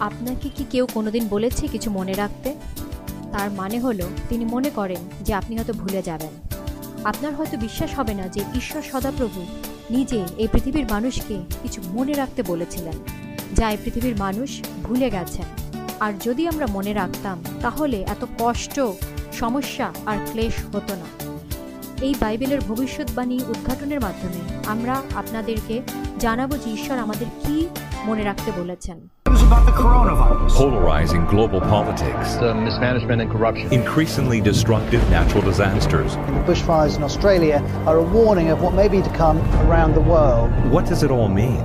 আপনাকে কি কেউ কোনোদিন বলেছে কিছু মনে রাখতে? তার মানে হলো, তিনি মনে করেন যে আপনি হয়তো ভুলে যাবেন। আপনার হয়তো বিশ্বাস হবে না যে ঈশ্বর সদাপ্রভু নিজে এই পৃথিবীর মানুষকে কিছু মনে রাখতে বলেছিলেন, যা এই পৃথিবীর মানুষ ভুলে গেছেন। আর যদি আমরা মনে রাখতাম, তাহলে এত কষ্ট, সমস্যা আর ক্লেশ হতো না। এই বাইবেলের ভবিষ্যৎবাণী উদ্ঘাটনের মাধ্যমে আমরা আপনাদেরকে জানাব যে ঈশ্বর আমাদের কি মনে রাখতে বলেছেন। News about the coronavirus. polarizing global politics, the mismanagement and corruption. increasingly destructive natural disasters. The bushfires in Australia are a warning of what may be to come around the world. What does it all mean?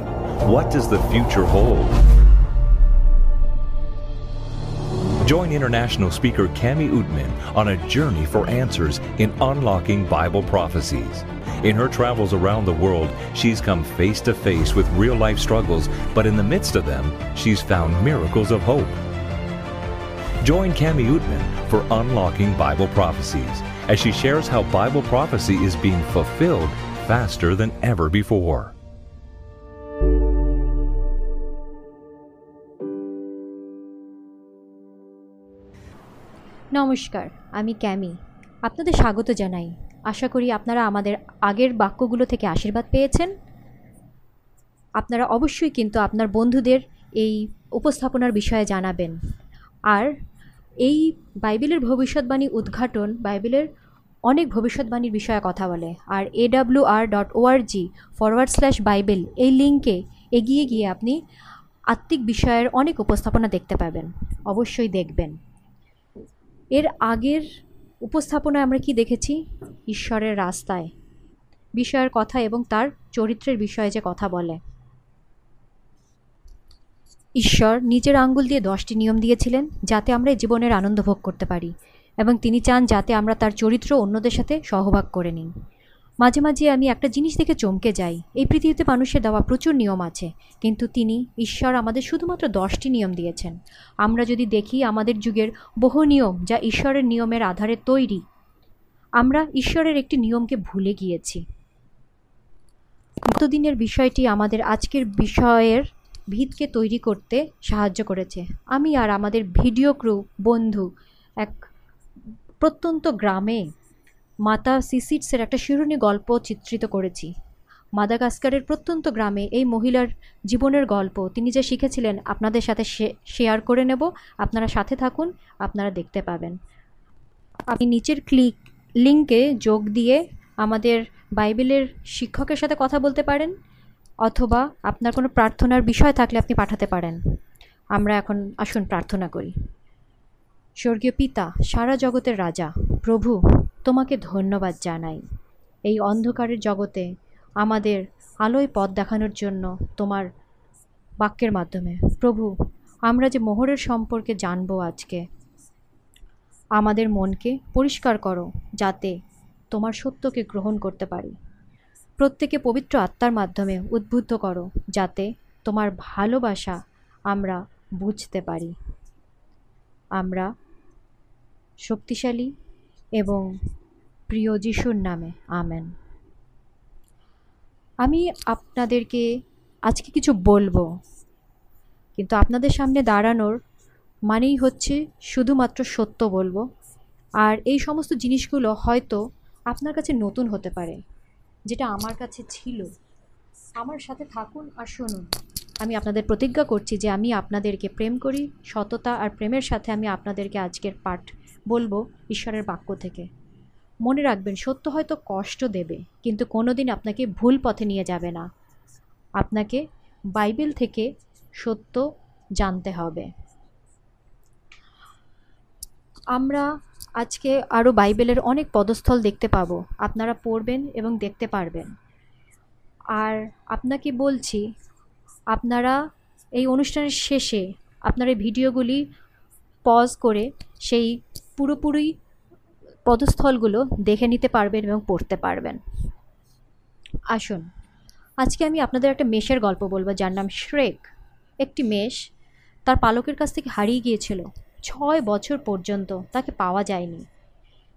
What does the future hold? Join international speaker Cami Utman on a journey for answers in unlocking Bible prophecies. In her travels around the world, she's come face to face with real life struggles, but in the midst of them, she's found miracles of hope. Join Cami Utman for Unlocking Bible Prophecies as she shares how Bible prophecy is being fulfilled faster than ever before. নমস্কার আমি ক্যামি আপনাদের স্বাগত জানাই আশা করি আপনারা আমাদের আগের বাক্যগুলো থেকে আশীর্বাদ পেয়েছেন। আপনারা অবশ্যই কিন্তু আপনার বন্ধুদের এই উপস্থাপনার বিষয়ে জানাবেন। আর এই বাইবেলের ভবিষ্যৎবাণী উদ্ঘাটন, বাইবেলের অনেক ভবিষ্যৎবাণীর বিষয়ে কথা বলে। আর এডাব্লিউ আর dot org forward slash Bible এই লিঙ্কে এগিয়ে গিয়ে আপনি আত্মিক বিষয়ের অনেক উপস্থাপনা দেখতে পাবেন। অবশ্যই দেখবেন। এর আগের উপস্থাপনায় আমরা কি দেখেছি? ঈশ্বরের রাস্তায়। বিষয়ের কথা এবং তার চরিত্রের বিষয়ে যে কথা বলে। ঈশ্বর নিজের আঙ্গুল দিয়ে দশটি নিয়ম দিয়েছিলেন যাতে আমরা জীবনের আনন্দ ভোগ করতে পারি এবং তিনি চান যাতে আমরা তার চরিত্র অন্যদের সাথে সহভাগ করে নিই মাঝে মাঝে আমি একটা জিনিস দেখে চমকে যাই। এই পৃথিবীতে মানুষের দেওয়া প্রচুর নিয়ম আছে, কিন্তু তিনি, ঈশ্বর, আমাদের শুধুমাত্র দশটি নিয়ম দিয়েছেন। আমরা যদি দেখি আমাদের যুগের বহু নিয়ম যা ঈশ্বরের নিয়মের আধারে তৈরি, আমরা ঈশ্বরের একটি নিয়মকে ভুলে গিয়েছি। গতদিনের বিষয়টি আমাদের আজকের বিষয়ের ভিতকে তৈরি করতে সাহায্য করেছে? আমি আর আমাদের ভিডিও ক্রু বন্ধু এক প্রত্যন্ত গ্রামে মাতা সিসিটসের একটা শিরুনি গল্প চিত্রিত করেছি। মাদাগাস্কারের প্রত্যন্ত গ্রামে এই মহিলার জীবনের গল্প। তিনি যে শিখেছিলেন, আপনাদের সাথে শেয়ার করে নেব। আপনারা সাথে থাকুন, আপনারা দেখতে পাবেন। আপনি নিচের ক্লিক, লিঙ্কে যোগ দিয়ে আমাদের বাইবেলের শিক্ষকের সাথে কথা বলতে পারেন, অথবা আপনার কোনো প্রার্থনার বিষয় থাকলে আপনি পাঠাতে পারেন। আমরা এখন আসুন প্রার্থনা করি। স্বর্গীয় পিতা, সারা জগতের রাজা, প্রভু তোমাকে ধন্যবাদ জানাই। এই অন্ধকারের জগতে আমাদের আলোয় পথ দেখানোর জন্য তোমার বাক্যের মাধ্যমে। প্রভু, আমরা যে মোহরের সম্পর্কে জানব আজকে, আমাদের মনকে পরিষ্কার করো যাতে তোমার সত্যকে গ্রহণ করতে পারি। প্রত্যেকে পবিত্র আত্মার মাধ্যমে উদ্বুদ্ধ করো যাতে তোমার ভালোবাসা আমরা বুঝতে পারি। আমরা শক্তিশালী এবং প্রিয় যিশুর নামে, আমেন। আমি আপনাদেরকে আজকে কিছু বলব, কিন্তু আপনাদের সামনে দাঁড়ানোর মানেই হচ্ছে শুধুমাত্র সত্য বলব, আর এই সমস্ত জিনিসগুলো হয়তো আপনার কাছে নতুন হতে পারে, যেটা আমার কাছে ছিল। আমার সাথে থাকুন আর শুনুন। আমি আপনাদের প্রতিজ্ঞা করছি যে আমি আপনাদেরকে প্রেম করি, সততা আর প্রেমের সাথে আমি আপনাদেরকে আজকের পাঠ বলব ঈশ্বরের বাক্য থেকে। মনে রাখবেন, সত্য হয়তো কষ্ট দেবে, কিন্তু কোনো দিন আপনাকে ভুল পথে নিয়ে যাবে না। আপনাকে বাইবেল থেকে সত্য জানতে হবে। আমরা আজকে আরও বাইবেলের অনেক পদস্থল দেখতে পাব। আপনারা পড়বেন এবং দেখতে পারবেন। আর আপনাকে বলছি আপনারা এই অনুষ্ঠানের শেষে আপনার এই ভিডিওগুলি পজ করে সেই পুরোপুরি পদস্থলগুলো দেখে নিতে পারবেন এবং পড়তে পারবেন। আসুন, আজকে আমি আপনাদের একটা মেষের গল্প বলব যার নাম শ্রেক। একটি মেষ তার পালকের কাছ থেকে হারিয়ে গিয়েছিল। ছয় বছর পর্যন্ত তাকে পাওয়া যায়নি।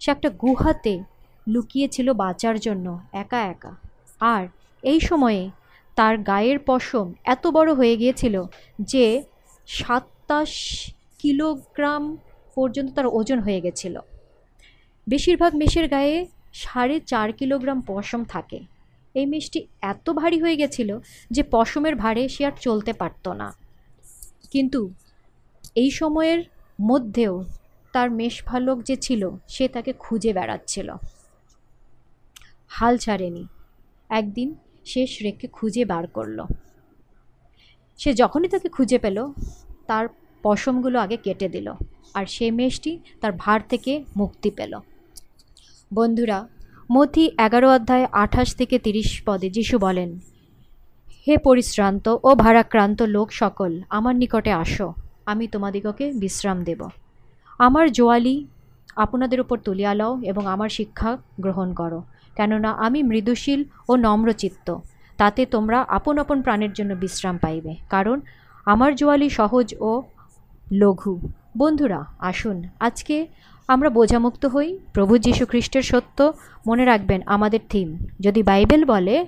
সে একটা গুহাতে লুকিয়েছিল বাঁচার জন্য একা একা। আর এই সময়ে তার গায়ের পশম এত বড় হয়ে গিয়েছিল যে সাতাশ কিলোগ্রাম পর্যন্ত তার ওজন হয়ে গেছিল। বেশিরভাগ মেষের গায়ে সাড়ে চার কিলোগ্রাম পশম থাকে। এই মেষটি এত ভারী হয়ে গেছিল যে পশমের ভারে সে আর চলতে পারতো না। কিন্তু এই সময়ের মধ্যেও তার মেষপালক যে ছিল, সে তাকে খুঁজে বেড়াচ্ছিল। হাল ছাড়েনি। একদিন শেষ রেখে খুঁজে বার করল। সে যখনই তাকে খুঁজে পেল, তার পশমগুলো আগে কেটে দিল আর সে মেষটি তার ভার থেকে মুক্তি পেল। বন্ধুরা মথি এগারো অধ্যায় আঠাশ থেকে তিরিশ পদে যিশু বলেন, হে পরিশ্রান্ত ও ভারাক্রান্ত লোক সকল, আমার নিকটে আসো, আমি তোমাদিগকে বিশ্রাম দেব। আমার জোয়ালি আপনাদের উপর তুলিয়া লও এবং আমার শিক্ষা গ্রহণ করো। কেননা আমি মৃদুশীল ও নম্রচিত্ত। তাতে তোমরা আপন আপন প্রাণের জন্য বিশ্রাম পাইবে। কারণ আমার জোয়ালি সহজ ও লঘু। বন্ধুরা, আসুন, আজকে আমরা বোঝামুক্ত হই প্রভু যীশু খ্রিস্টের সত্য। মনে রাখবেন, আমাদের থিম। যদি বাইবেল বলে,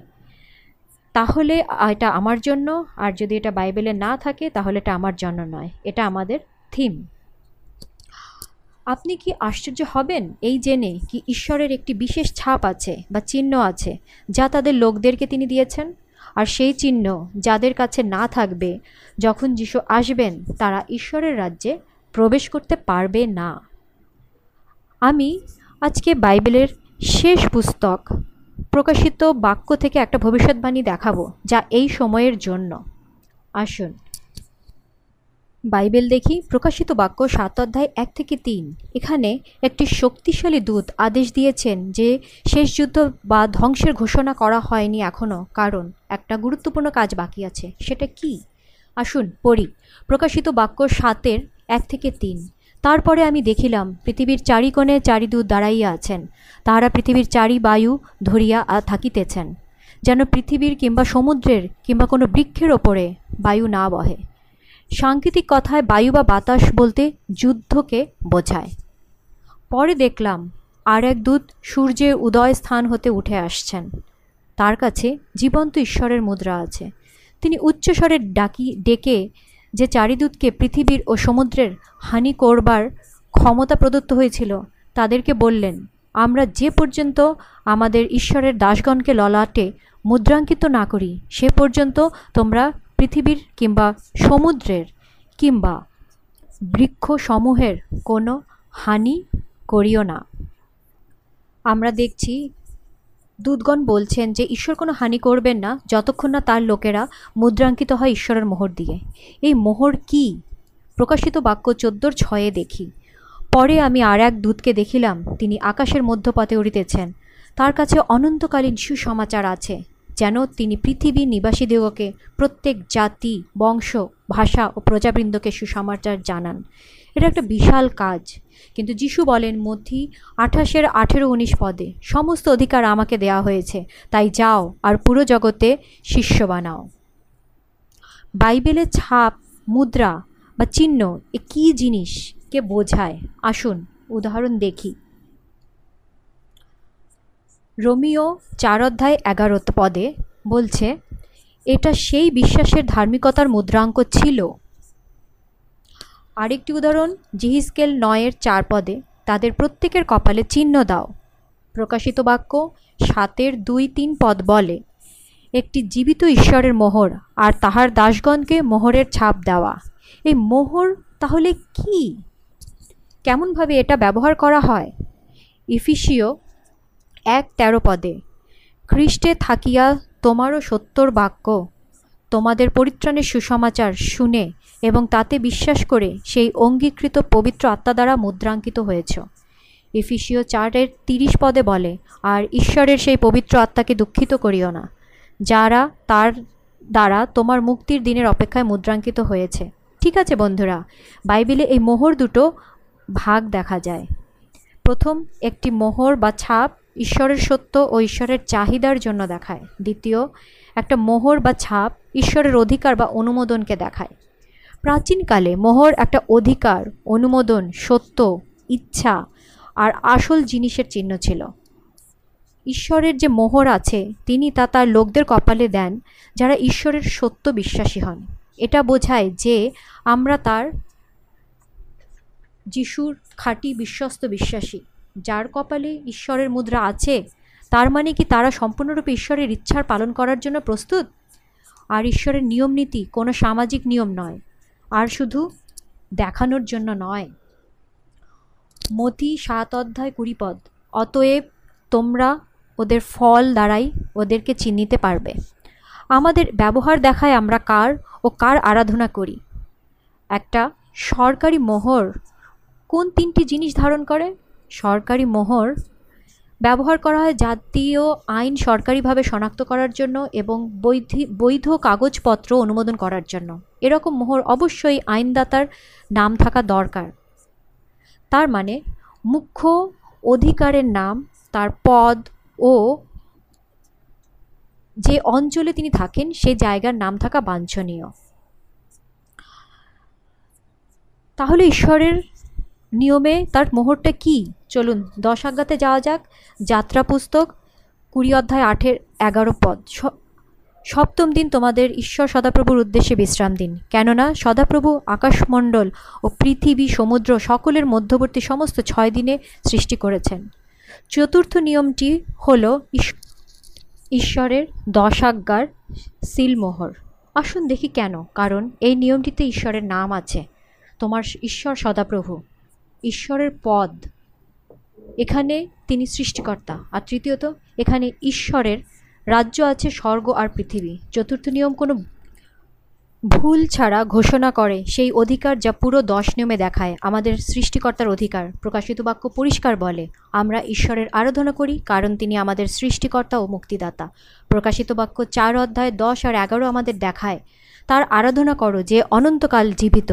তাহলে এটা আমার জন্য, আর যদি এটা বাইবেলে না থাকে, তাহলে এটা আমার জন্য নয়। এটা আমাদের থিম। আপনি কি আশ্চর্য হবেন? এই জেনে কি ঈশ্বরের একটি বিশেষ ছাপ আছে বা চিহ্ন আছে যা তাদের লোকদেরকে তিনি দিয়েছেন? আর সেই চিহ্ন যাদের কাছে না থাকবে, যখন যিশু আসবেন, তারা ঈশ্বরের রাজ্যে প্রবেশ করতে পারবে না। আমি আজকে বাইবেলের শেষ পুস্তক, প্রকাশিত বাক্য থেকে একটা ভবিষ্যৎবাণী দেখাবো যা এই সময়ের জন্য। আসুন বাইবেল দেখি প্রকাশিত বাক্য সাত অধ্যায় এক থেকে তিন। এখানে একটি শক্তিশালী দূত আদেশ দিয়েছেন যে শেষ যুদ্ধ বা ধ্বংসের ঘোষণা করা হয়নি এখনও কারণ একটা গুরুত্বপূর্ণ কাজ বাকি আছে, সেটা কি? আসুন পড়ি। প্রকাশিত বাক্য সাতের এক থেকে তিন। তারপরে আমি দেখিলাম পৃথিবীর চারি চারিকোণে চারিদূত দাঁড়াইয়া আছেন। তাহারা পৃথিবীর চারি বায়ু ধরিয়া থাকিতেছেন। যেন পৃথিবীর কিংবা সমুদ্রের কিংবা কোনো বৃক্ষের ওপরে বায়ু না বহে। সাংকেতিক কথায় বায়ু বা বাতাস বলতে যুদ্ধকে বোঝায়। পরে দেখলাম, আর এক দূত সূর্যের উদয় স্থান হতে উঠে আসছেন। তার কাছে জীবন্ত ঈশ্বরের মুদ্রা আছে। তিনি উচ্চস্বরে ডাকি, ডেকে যে চারিদূতকে পৃথিবীর ও সমুদ্রের হানি করবার ক্ষমতা প্রদত্ত হয়েছিল, তাদেরকে বললেন, আমরা যে পর্যন্ত আমাদের ঈশ্বরের দাসগণকে ললাটে মুদ্রাঙ্কিত না করি, সে পর্যন্ত তোমরা পৃথিবীর কিংবা সমুদ্রের কিংবা বৃক্ষসমূহের কোনো হানি করিও না। আমরা দেখছি, দূতগণ বলছেন যে ঈশ্বর কোনো হানি করবেন না, যতক্ষণ না তার লোকেরা মুদ্রাঙ্কিত হয় ঈশ্বরের মোহর দিয়ে। এই মোহর কি? প্রকাশিত বাক্য চোদ্দোর ছয়ে দেখি। পরে আমি আর এক দূতকে দেখিলাম, তিনি আকাশের মধ্যপথে উড়িতেছেন। তার কাছে অনন্তকালীন সুসমাচার আছে। যেন তিনি পৃথিবীর নিবাসীদিগকে প্রত্যেক জাতি, বংশ, ভাষা ও প্রজাবৃন্দকে সুসমাচার জানান। এটা একটা বিশাল কাজ। কিন্তু যিশু বলেন, মধ্যি আঠাশের আঠেরো উনিশ পদে সমস্ত অধিকার আমাকে দেয়া হয়েছে। তাই যাও আর পুরো জগতে শিষ্য বানাও। বাইবেলের ছাপ, মুদ্রা বা চিহ্ন এ কী জিনিসকে বোঝায়? আসুন উদাহরণ দেখি। রোমিও চার অধ্যায় এগারো পদে বলছে, এটা সেই বিশ্বাসের ধার্মিকতার মুদ্রাঙ্ক ছিল। আরেকটি উদাহরণ জিহিসকেল নয়ের চার পদে, তাদের প্রত্যেকের কপালে চিহ্ন দাও। প্রকাশিত বাক্য সাতের দুই তিন পদ বলে, একটি জীবিত ঈশ্বরের মোহর আর তাহার দাসগণকে মোহরের ছাপ দেওয়া। এই মোহর তাহলে কি? কেমনভাবে এটা ব্যবহার করা হয়? ইফিসিও এক তেরো পদে। খ্রিস্টে থাকিয়া তোমারও সত্যর বাক্য, তোমাদের পরিত্রাণের সুসমাচার শুনে এবং তাতে বিশ্বাস করে সেই অঙ্গীকৃত পবিত্র আত্মা দ্বারা মুদ্রাঙ্কিত হয়েছ। এফিসিও চারের তিরিশ পদে বলে, আর ঈশ্বরের সেই পবিত্র আত্মাকে দুঃখিত করিও না, যারা তার দ্বারা তোমার মুক্তির দিনের অপেক্ষায় মুদ্রাঙ্কিত হয়েছে। ঠিক আছে বন্ধুরা, বাইবেলে এই মোহর দুটো ভাগ দেখা যায়। প্রথম একটি মোহর বা ছাপ ঈশ্বরের সত্য ও ঈশ্বরের চাহিদার জন্য দেখায়। দ্বিতীয়, একটা মোহর বা ছাপ ঈশ্বরের অধিকার বা অনুমোদনকে দেখায়। প্রাচীনকালে মোহর একটা অধিকার, অনুমোদন, সত্য, ইচ্ছা আর আসল জিনিসের চিহ্ন ছিল। ঈশ্বরের যে মোহর আছে, তিনি তা তার লোকদের কপালে দেন যারা ঈশ্বরের সত্য বিশ্বাসী হন। এটা বোঝায় যে আমরা তার যিশুর খাঁটি বিশ্বস্ত বিশ্বাসী। যার কপালে ঈশ্বরের মুদ্রা আছে, তার মানে কি তারা সম্পূর্ণরূপে ঈশ্বরের ইচ্ছার পালন করার জন্য প্রস্তুত? আর ঈশ্বরের নিয়ম নীতি কোনো সামাজিক নিয়ম নয়, আর শুধু দেখানোর জন্য নয়। মতি সাত অধ্যায় কুড়ি পদ, অতএব তোমরা ওদের ফল দ্বারাই ওদেরকে চিনিতে পারবে। আমাদের ব্যবহার দেখায় আমরা কার ও কার আরাধনা করি? একটা সরকারি মোহর কোন তিনটি জিনিস ধারণ করে? সরকারি মোহর ব্যবহার করা হয় জাতীয় আইন সরকারিভাবে শনাক্ত করার জন্য এবং বৈধি, বৈধ কাগজপত্র অনুমোদন করার জন্য। এরকম মোহর অবশ্যই আইনদাতার নাম থাকা দরকার। তার মানে মুখ্য অধিকারের নাম, তার পদ ও যে অঞ্চলে তিনি থাকেন, সে জায়গার নাম থাকা বাঞ্ছনীয়। তাহলে ঈশ্বরের নিয়মে তার মোহরটা কি? চলুন, দশ আজ্ঞাতে যাওয়া যাক। যাত্রা পুস্তক, কুড়ি অধ্যায় আঠের এগারো পদ। সপ্তম দিন তোমাদের ঈশ্বর সদাপ্রভুর উদ্দেশ্যে বিশ্রাম দিন। কেননা সদাপ্রভু, আকাশমণ্ডল ও পৃথিবী, সমুদ্র সকলের মধ্যবর্তী সমস্ত ছয় দিনে সৃষ্টি করেছেন। চতুর্থ নিয়মটি হল ঈশ্বরের দশাজ্ঞার সিলমোহর আসুন দেখি কেন? কারণ এই নিয়মটিতে ঈশ্বরের নাম আছে। তোমার ঈশ্বর সদাপ্রভু। ঈশ্বরের পদ। এখানে তিনি সৃষ্টিকর্তা। আর তৃতীয়ত, এখানে ঈশ্বরের রাজ্য আছে স্বর্গ আর পৃথিবী। চতুর্থ নিয়ম, কোনো ভুল ছাড়া ঘোষণা করে সেই অধিকার যা পুরো দশ নিয়মে দেখায়, আমাদের সৃষ্টিকর্তার অধিকার। প্রকাশিত বাক্য পরিষ্কার বলে, আমরা ঈশ্বরের আরাধনা করি, কারণ তিনি আমাদের সৃষ্টিকর্তা ও মুক্তিদাতা। প্রকাশিত বাক্য চার অধ্যায় দশ আর এগারো আমাদের দেখায়, তার আরাধনা করো যে অনন্তকাল জীবিত।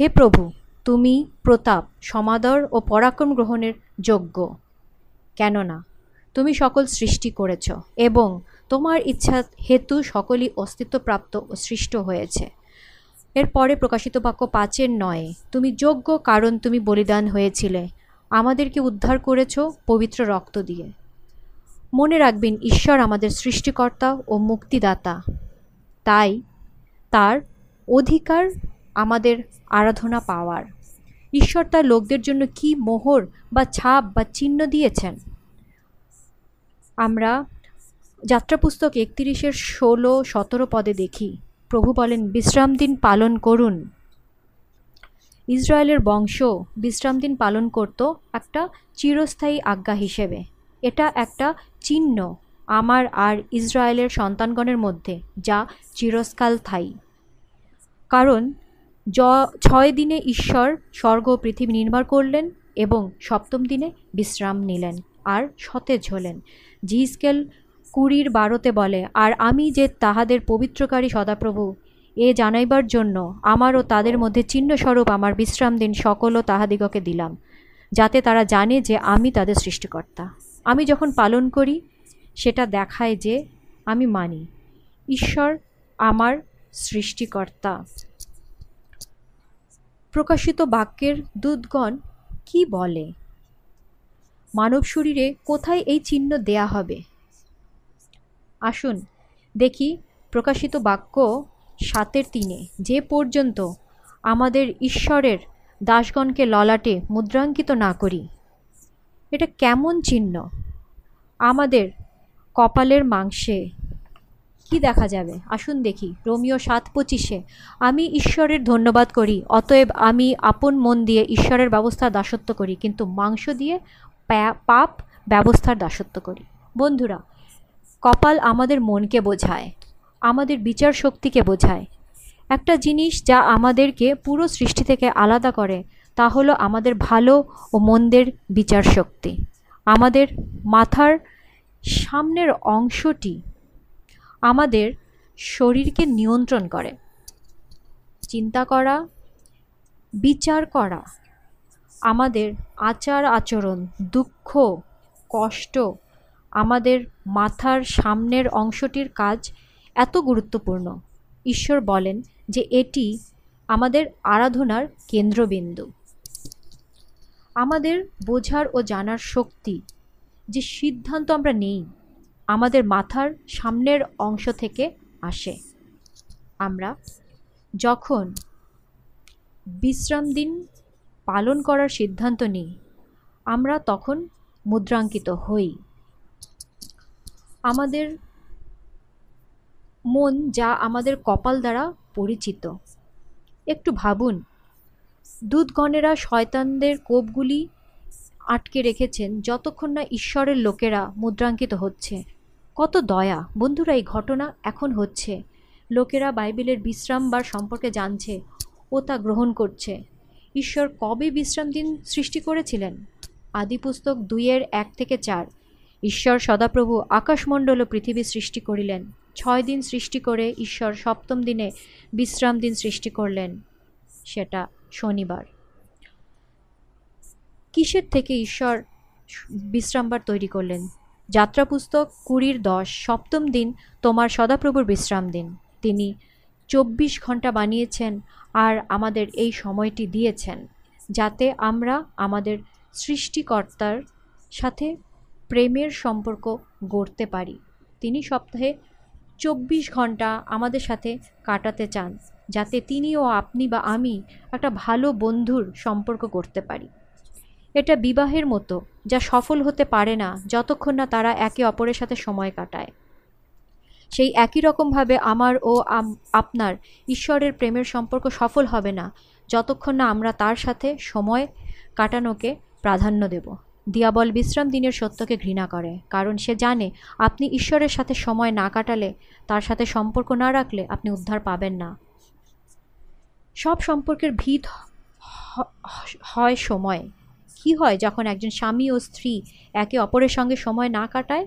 হে প্রভু তুমি প্রতাপ, সমাদর ও পরাক্রম গ্রহণের যোগ্য। কেননা, তুমি সকল সৃষ্টি করেছ এবং তোমার ইচ্ছা হেতু সকলই অস্তিত্বপ্রাপ্ত ও সৃষ্ট হয়েছে। এরপরে প্রকাশিত বাক্য পাঁচের নয়, তুমি যোগ্য কারণ তুমি বলিদান হয়েছিলে, আমাদেরকে উদ্ধার করেছ পবিত্র রক্ত দিয়ে। মনে রাখবেন, ঈশ্বর আমাদের সৃষ্টিকর্তা ও মুক্তিদাতা। তাই তার অধিকার আমাদের আরাধনা পাওয়ার। ঈশ্বর তার লোকদের জন্য কি মোহর বা ছাপ বা চিহ্ন দিয়েছেন? আমরা যাত্রাপুস্তক একত্রিশের ষোলো, সতেরো পদে দেখি, প্রভু বলেন, বিশ্রাম দিন পালন করুন। ইসরায়েলের বংশ বিশ্রাম দিন পালন করত একটা চিরস্থায়ী আজ্ঞা হিসেবে। এটা একটা চিহ্ন আমার আর ইসরায়েলের সন্তানগণের মধ্যে, যা চিরস্কাল থাই কারণ জ ছয় দিনে ঈশ্বর স্বর্গ পৃথিবী নির্মাণ করলেন এবং সপ্তম দিনে বিশ্রাম নিলেন আর সতেজ হলেন। জিসকেল কুড়ির বারোতে বলে, আর আমি যে তাহাদের পবিত্রকারী সদাপ্রভু, এ জানাইবার জন্য আমারও তাদের মধ্যে চিহ্নস্বরূপ আমার বিশ্রাম দিন সকলও তাহাদিগকে দিলাম, যাতে তারা জানে যে আমি তাদের সৃষ্টিকর্তা। আমি যখন পালন করি, সেটা দেখায় যে আমি মানি। ঈশ্বর আমার সৃষ্টিকর্তা। প্রকাশিত বাক্যের দূতগণ কি বলে? মানব শরীরে কোথায় এই চিহ্ন দেয়া হবে? আসুন দেখি প্রকাশিত বাক্য সাতের তিনে, যে পর্যন্ত আমাদের ঈশ্বরের দাসগণকে ললাটে মুদ্রাঙ্কিত না করি, এটা কেমন চিহ্ন? আমাদের কপালের মাংসে কি দেখা যাবে? আসুন দেখি। রোমিও সাত পঁচিশে। আমি ঈশ্বরের ধন্যবাদ করি, অতএব আমি আপন মন দিয়ে ঈশ্বরের ব্যবস্থা দাসত্ব করি, কিন্তু মাংস দিয়ে পাপ ব্যবস্থার দাসত্ব করি। বন্ধুরা, কপাল আমাদের মনকে বোঝায়, আমাদের বিচার শক্তিকে বোঝায়। একটা জিনিস যা আমাদেরকে পুরো সৃষ্টি থেকে আলাদা করে, তা হলো আমাদের ভালো ও মন্দের বিচার শক্তি। আমাদের মাথার সামনের অংশটি আমাদের শরীরকে নিয়ন্ত্রণ করে। চিন্তা করা, বিচার করা, আমাদের আচার আচরণ, দুঃখ, কষ্ট, আমাদের মাথার সামনের অংশটির কাজ এত গুরুত্বপূর্ণ। ঈশ্বর বলেন যে এটি আমাদের আরাধনার কেন্দ্রবিন্দু। আমাদের বোঝার ও জানার শক্তি যে সিদ্ধান্ত আমরা নেই আমাদের মাথার সামনের অংশ থেকে আসে। আমরা যখন বিশ্রাম দিন পালন করার সিদ্ধান্ত নিই, আমরা তখন মুদ্রাঙ্কিত হই। আমাদের মন যা আমাদের কপাল দ্বারা পরিচিত। একটু ভাবুন, দূতগণেরা শয়তানদের কোপগুলি আটকে রেখেছেন, যতক্ষণ না ঈশ্বরের লোকেরা মুদ্রাঙ্কিত হচ্ছে। কত দয়া। বন্ধুরা, এই ঘটনা এখন হচ্ছে। লোকেরা বাইবেলের বিশ্রামবার সম্পর্কে জানছে ও তা গ্রহণ করছে। ঈশ্বর কবে বিশ্রাম দিন সৃষ্টি করেছিলেন? আদিপুস্তক দুইয়ের এক থেকে চার। ঈশ্বর সদাপ্রভু আকাশমণ্ডল ও পৃথিবী সৃষ্টি করিলেন। ছয় দিন সৃষ্টি করে ঈশ্বর সপ্তম দিনে বিশ্রাম দিন সৃষ্টি করলেন। সেটা শনিবার। কিসের থেকে ঈশ্বর বিশ্রামবার তৈরি করলেন? যাত্রা পুস্তক কুড়ির দশ, সপ্তম দিন, তোমার সদাপ্রভুর বিশ্রাম দিন। তিনি চব্বিশ ঘণ্টা বানিয়েছেন আর আমাদের এই সময়টি দিয়েছেন, যাতে আমরা আমাদের সৃষ্টিকর্তার সাথে প্রেমের সম্পর্ক গড়তে পারি। তিনি সপ্তাহে চব্বিশ ঘণ্টা আমাদের সাথে কাটাতে চান, যাতে তিনি ও আপনি বা আমি একটা ভালো বন্ধুর সম্পর্ক করতে পারি। এটা বিবাহের মতো, যা সফল হতে পারে না যতক্ষণ না তারা একে অপরের সাথে সময় কাটায়। সেই একই রকমভাবে আমার ও আপনার ঈশ্বরের প্রেমের সম্পর্ক সফল হবে না যতক্ষণ না আমরা তার সাথে সময় কাটানোকে প্রাধান্য দেব। দিয়াবল বিশ্রাম দিনের সত্যকে ঘৃণা করে, কারণ সে জানে আপনি ঈশ্বরের সাথে সময় না কাটালে, তার সাথে সম্পর্ক না রাখলে আপনি উদ্ধার পাবেন না। সব সম্পর্কের ভিত হয় সময়। কি হয় যখন একজন স্বামী ও স্ত্রী একে অপরের সঙ্গে সময় না কাটায়?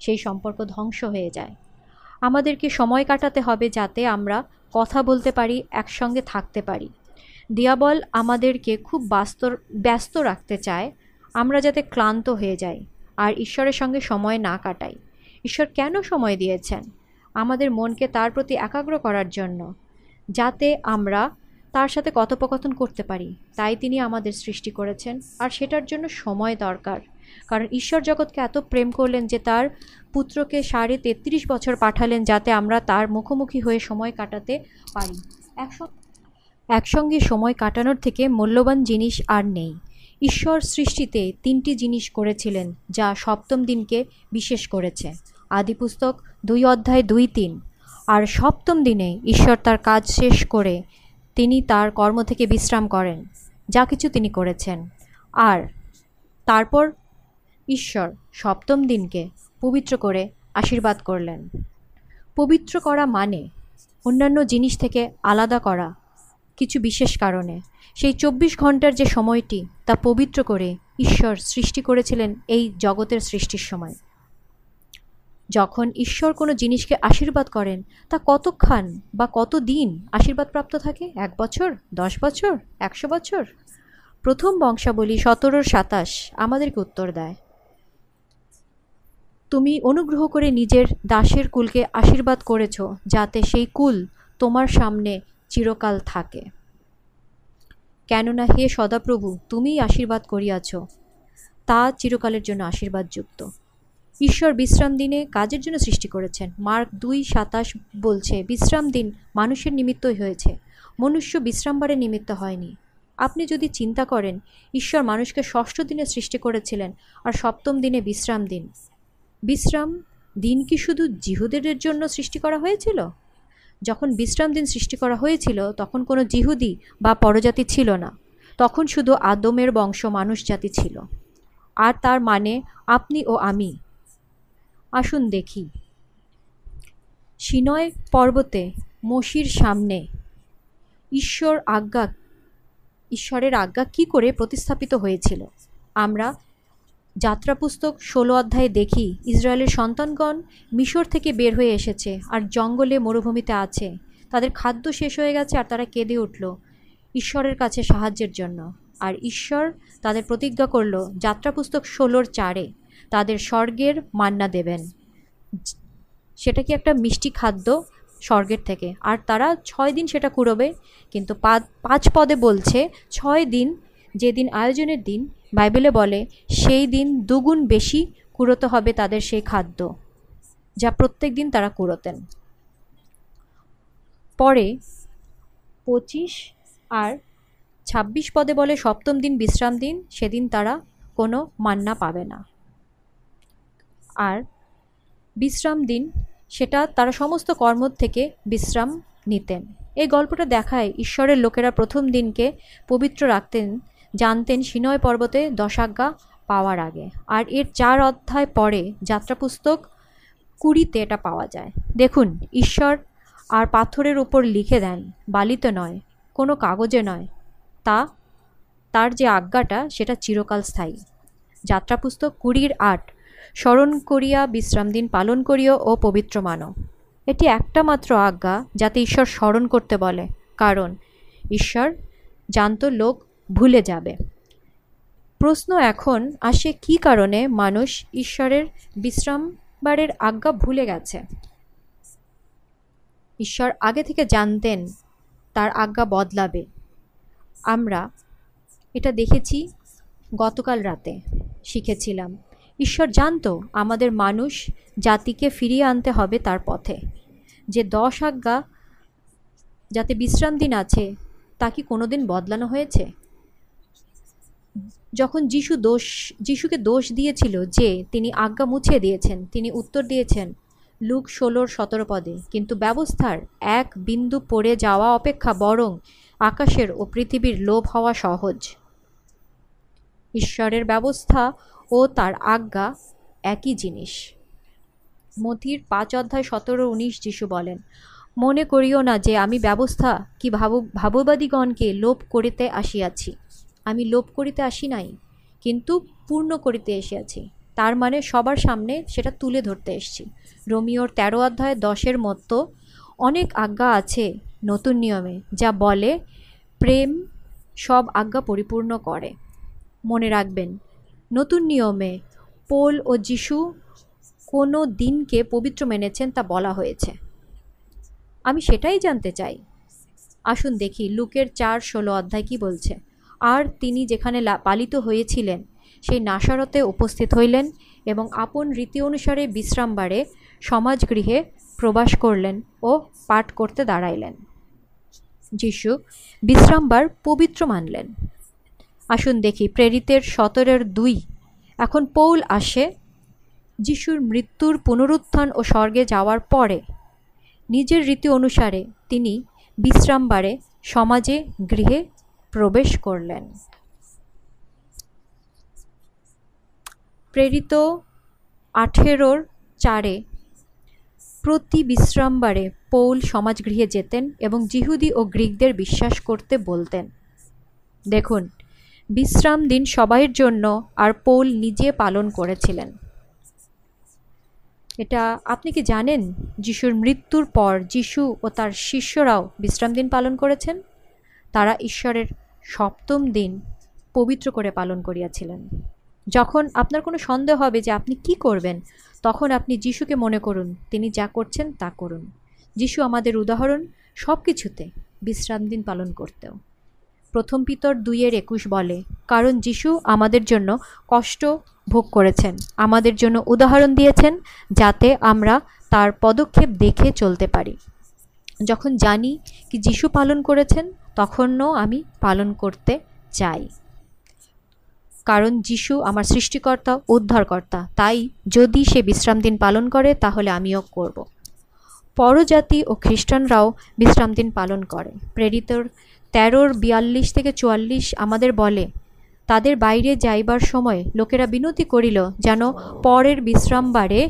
সেই সম্পর্ক ধ্বংস হয়ে যায়। আমাদেরকে সময় কাটাতে হবে যাতে আমরা কথা বলতে পারি, একসঙ্গে থাকতে পারি। দিয়াবল আমাদেরকে খুব বাস্ত ব্যস্ত রাখতে চায়। আমরা যাতে ক্লান্ত হয়ে যাই আর ঈশ্বরের সঙ্গে সময় না কাটাই। ঈশ্বর কেন সময় দিয়েছেন? আমাদের মনকে তার প্রতি একাগ্র করার জন্য। যাতে আমরা তার সাথে কথোপকথন করতে পারি। তাই তিনি আমাদের সৃষ্টি করেছেন, আর সেটার জন্য সময় দরকার। কারণ ঈশ্বর জগৎকে এত প্রেম করলেন যে তার পুত্রকে সাড়ে তেত্রিশ বছর পাঠালেন যাতে আমরা তার মুখোমুখি হয়ে সময় কাটাতে পারি। একসঙ্গে সময় কাটানোর থেকে মূল্যবান জিনিস আর নেই। ঈশ্বর সৃষ্টিতে তিনটি জিনিস করেছিলেন, যা সপ্তম দিনকে বিশেষ করেছে। আদিপুস্তক দুই অধ্যায় দুই তিন। আর সপ্তম দিনে ঈশ্বর তার কাজ শেষ করে তিনি তার কর্ম থেকে বিশ্রাম করেন, যা কিছু তিনি করেছেন। আর তারপর ঈশ্বর সপ্তম দিনকে পবিত্র করে আশীর্বাদ করলেন। পবিত্র করা মানে অন্যান্য জিনিস থেকে আলাদা করা, কিছু বিশেষ কারণে। সেই চব্বিশ ঘণ্টার যে সময়টি তা পবিত্র করে ঈশ্বর সৃষ্টি করেছিলেন এই জগতের সৃষ্টির সময়। যখন ঈশ্বর কোনো জিনিসকে আশীর্বাদ করেন, তা কতক্ষণ বা কত দিন আশীর্বাদ প্রাপ্ত থাকে? এক বছর? দশ বছর? একশো বছর? প্রথম বংশাবলী সতেরোর সাতাশ আমাদেরকে উত্তর দেয়। তুমি অনুগ্রহ করে নিজের দাসের কুলকে আশীর্বাদ করেছ, যাতে সেই কুল তোমার সামনে চিরকাল থাকে। কেননা হে সদাপ্রভু, তুমিই আশীর্বাদ করিয়াছ। তা চিরকালের জন্য আশীর্বাদযুক্ত। ঈশ্বর বিশ্রাম দিনে কাজের জন্য সৃষ্টি করেছেন। মার্ক দুই সাতাশ বলছে, বিশ্রাম দিন মানুষের নিমিত্তই হয়েছে। মনুষ্য বিশ্রামবারের নিমিত্ত হয়নি। আপনি যদি চিন্তা করেন, ঈশ্বর মানুষকে ষষ্ঠ দিনে সৃষ্টি করেছিলেন আর সপ্তম দিনে বিশ্রাম দিন। বিশ্রাম দিন কি শুধু জিহুদের জন্য সৃষ্টি করা হয়েছিল? যখন বিশ্রাম দিন সৃষ্টি করা হয়েছিল, তখন কোনো জিহুদি বা পরজাতি ছিল না। তখন শুধু আদমের বংশ মানুষ জাতি ছিল। আর তার মানে আপনি ও আমি। আসুন দেখি। সিনয় পর্বতে মসির সামনে ঈশ্বর আজ্ঞা, ঈশ্বরের আজ্ঞা কি করে প্রতিস্থাপিত হয়েছিল? আমরা যাত্রা পুস্তক ষোলো অধ্যায়ে দেখি, ইসরায়েলের সন্তানগণ মিশর থেকে বের হয়ে এসেছে আর জঙ্গলে মরুভূমিতে আছে। তাদের খাদ্য শেষ হয়ে গেছে আর তারা কেঁদে উঠল ঈশ্বরের কাছে সাহায্যের জন্য। আর ঈশ্বর তাদের প্রতিজ্ঞা করল যাত্রা পুস্তক ষোলোর চারে তাদের স্বর্গের মান্না দেবেন। সেটা কি একটা মিষ্টি খাদ্য স্বর্গের থেকে? আর তারা ছয় দিন সেটা কুড়োবে, কিন্তু পাঁচ পদে বলছে, ছয় দিন যেদিন আয়োজনের দিন, বাইবেলে বলে, সেই দিন দুগুণ বেশি কুড়োতে হবে তাদের সেই খাদ্য, যা প্রত্যেক দিন তারা কুড়োতেন। পরে পঁচিশ আর ছাব্বিশ পদে বলে, সপ্তম দিন, বিশ্রাম দিন, সেদিন তারা কোনো মান্না পাবে না। আর বিশ্রাম দিন, সেটা তারা সমস্ত কর্ম থেকে বিশ্রাম নিতেন। এই গল্পটা দেখায় ঈশ্বরের লোকেরা প্রথম দিনকে পবিত্র রাখতেন, জানতেন সিনয় পর্বতে দশাজ্ঞা পাওয়ার আগে। আর এর চার অধ্যায় পরে যাত্রাপুস্তক কুড়িতে এটা পাওয়া যায়। দেখুন, ঈশ্বর আর পাথরের উপর লিখে দেন, বালিতে নয়, কোনো কাগজে নয়। তা, তার যে আজ্ঞাটা, সেটা চিরকাল স্থায়ী। যাত্রাপুস্তক কুড়ির আট স্মরণ করিয়া বিশ্রাম দিন পালন করিও ও পবিত্র মানো। এটি একটা মাত্র আজ্ঞা যাতে ঈশ্বর স্মরণ করতে বলে, কারণ ঈশ্বর জানত লোক ভুলে যাবে। প্রশ্ন এখন আসে কি কারণে মানুষ ঈশ্বরের বিশ্রামবারের আজ্ঞা ভুলে গেছে? ঈশ্বর আগে থেকে জানতেন তার আজ্ঞা বদলাবে। আমরা এটা দেখেছি গতকাল রাতে, শিখেছিলাম। ঈশ্বর জানতো, আমাদের মানুষ জাতিকে ফিরিয়ে আনতে হবে তার পথে। যে দশ আজ্ঞা যাতে বিশ্রাম দিন আছে, তা কি কোনোদিন বদলানো হয়েছে? যখন যিশু দোষ, যিশুকে দোষ দিয়েছিল যে তিনি আজ্ঞা মুছে দিয়েছেন, তিনি উত্তর দিয়েছেন, লুক ষোলোর সতেরো পদে, কিন্তু ব্যবস্থার এক বিন্দু পড়ে যাওয়া অপেক্ষা বরং আকাশের ও পৃথিবীর লোভ হওয়া সহজ। ঈশ্বরের ব্যবস্থা ও তার আজ্ঞা একই জিনিস। মতির পাঁচ অধ্যায় সতেরো, উনিশ যিশু বলেন, মনে করিও না যে আমি ব্যবস্থা কি ভাব, ভাববাদীগণকে লোপ করিতে আসিয়াছি। আমি লোপ করিতে আসি নাই, কিন্তু পূর্ণ করিতে এসেছি। তার মানে সবার সামনে সেটা তুলে ধরতে এসছি। রোমিওর তেরো অধ্যায় দশের মতো অনেক আজ্ঞা আছে নতুন নিয়মে, যা বলে, প্রেম সব আজ্ঞা পরিপূর্ণ করে। মনে রাখবেন নতুন নিয়মে পোল ও যিশু কোনো দিনকে পবিত্র মেনেছেন তা বলা হয়েছে। আমি সেটাই জানতে চাই। আসুন দেখি লুকের চার ষোলো অধ্যায় কি বলছে। আর তিনি যেখানে পালিত হয়েছিলেন, সেই নাসারতে উপস্থিত হইলেন এবং আপন রীতি অনুসারে বিশ্রামবারে সমাজগৃহে প্রবাস করলেন ও পাঠ করতে দাঁড়াইলেন। যিশু বিশ্রামবার পবিত্র মানলেন। আসুন দেখি, প্রেরিতের সতেরোর দুই। এখন পৌল আসে যিশুর মৃত্যুর পুনরুত্থান ও স্বর্গে যাওয়ার পরে। নিজের রীতি অনুসারে তিনি বিশ্রামবারে সমাজে গৃহে প্রবেশ করলেন। প্রেরিত আঠেরোর চারে প্রতি বিশ্রামবারে পৌল সমাজগৃহে যেতেন এবং জিহুদি ও গ্রিকদের বিশ্বাস করতে বলতেন। দেখুন বিশ্রাম দিন সবাইয়ের জন্য আর পৌল নিজে পালন করেছিলেন। এটা আপনি কি জানেন? যিশুর মৃত্যুর পর যিশু ও তার শিষ্যরাও বিশ্রাম দিন পালন করেছেন? তারা ঈশ্বরের সপ্তম দিন পবিত্র করে পালন করিয়াছিলেন। যখন আপনার কোনো সন্দেহ হবে যে আপনি কি করবেন, তখন আপনি যিশুকে মনে করুন, তিনি যা করছেন তা করুন। যিশু আমাদের উদাহরণ সব কিছুতে বিশ্রাম দিন পালন করতেও। প্রথম পিতর দুইয়ের একুশ বলে, কারণ যিশু আমাদের জন্য কষ্ট ভোগ করেছেন, আমাদের জন্য উদাহরণ দিয়েছেন, যাতে আমরা তার পদক্ষেপ দেখে চলতে পারি। যখন জানি কি যিশু পালন করেছেন, তখনও আমি পালন করতে চাই। কারণ যিশু আমার সৃষ্টিকর্তা, উদ্ধারকর্তা, তাই যদি সে বিশ্রাম দিন পালন করে, তাহলে আমিও করব। পরজাতি ও খ্রিস্টানরাও বিশ্রাম দিন পালন করে। প্রেরিতর তেরোর বিয়াল্লিশ থেকে চুয়াল্লিশ আমাদের বলে, তাদের বাইরে যাইবার সময় লোকেরা বিনতি করিল যেন পরের বিশ্রামবারে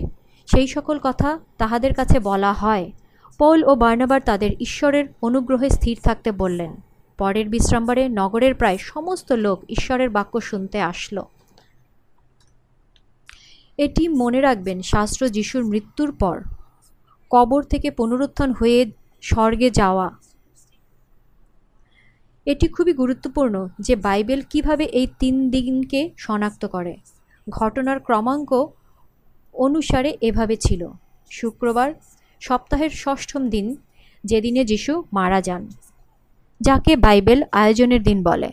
সেই সকল কথা তাহাদের কাছে বলা হয়। পৌল ও বার্নাবার তাদের ঈশ্বরের অনুগ্রহে স্থির থাকতে বললেন। পরের বিশ্রামবারে নগরের প্রায় সমস্ত লোক ঈশ্বরের বাক্য শুনতে আসলো। এটি মনে রাখবেন শাস্ত্র যিশুর মৃত্যুর পর, কবর থেকে পুনরুত্থান হয়ে স্বর্গে যাওয়া এটি খুবই গুরুত্বপূর্ণ যে বাইবেল কীভাবে এই তিন দিনকে শনাক্ত করে। ঘটনার ক্রমাঙ্ক অনুসারে এভাবে ছিল। শুক্রবার, সপ্তাহের ষষ্ঠম দিন, যেদিনে যিশু মারা যান, যাকে বাইবেল আয়োজনের দিন বলে।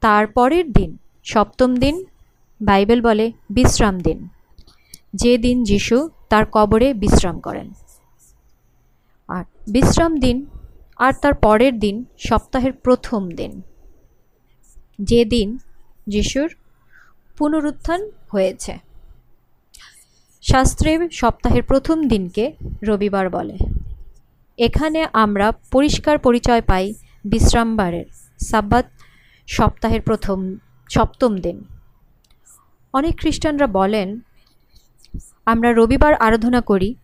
তার পরের দিন, সপ্তম দিন, বাইবেল বলে বিশ্রাম দিন যে দিন যিশু তার কবরে বিশ্রাম করেন। আর বিশ্রাম দিন আর তার পরের দিন, সপ্তাহের প্রথম দিন। যেদিন যিশুর পুনরুত্থান হয়েছে। শাস্ত্রে সপ্তাহের প্রথম দিনকে রবিবার বলে। এখানে আমরা পরিষ্কার পরিচয় পাই বিশ্রামবারের, সাব্বাত সপ্তাহের প্রথম, সপ্তম দিন। অনেক খ্রিস্টানরা বলেন, আমরা রবিবার আরাধনা করি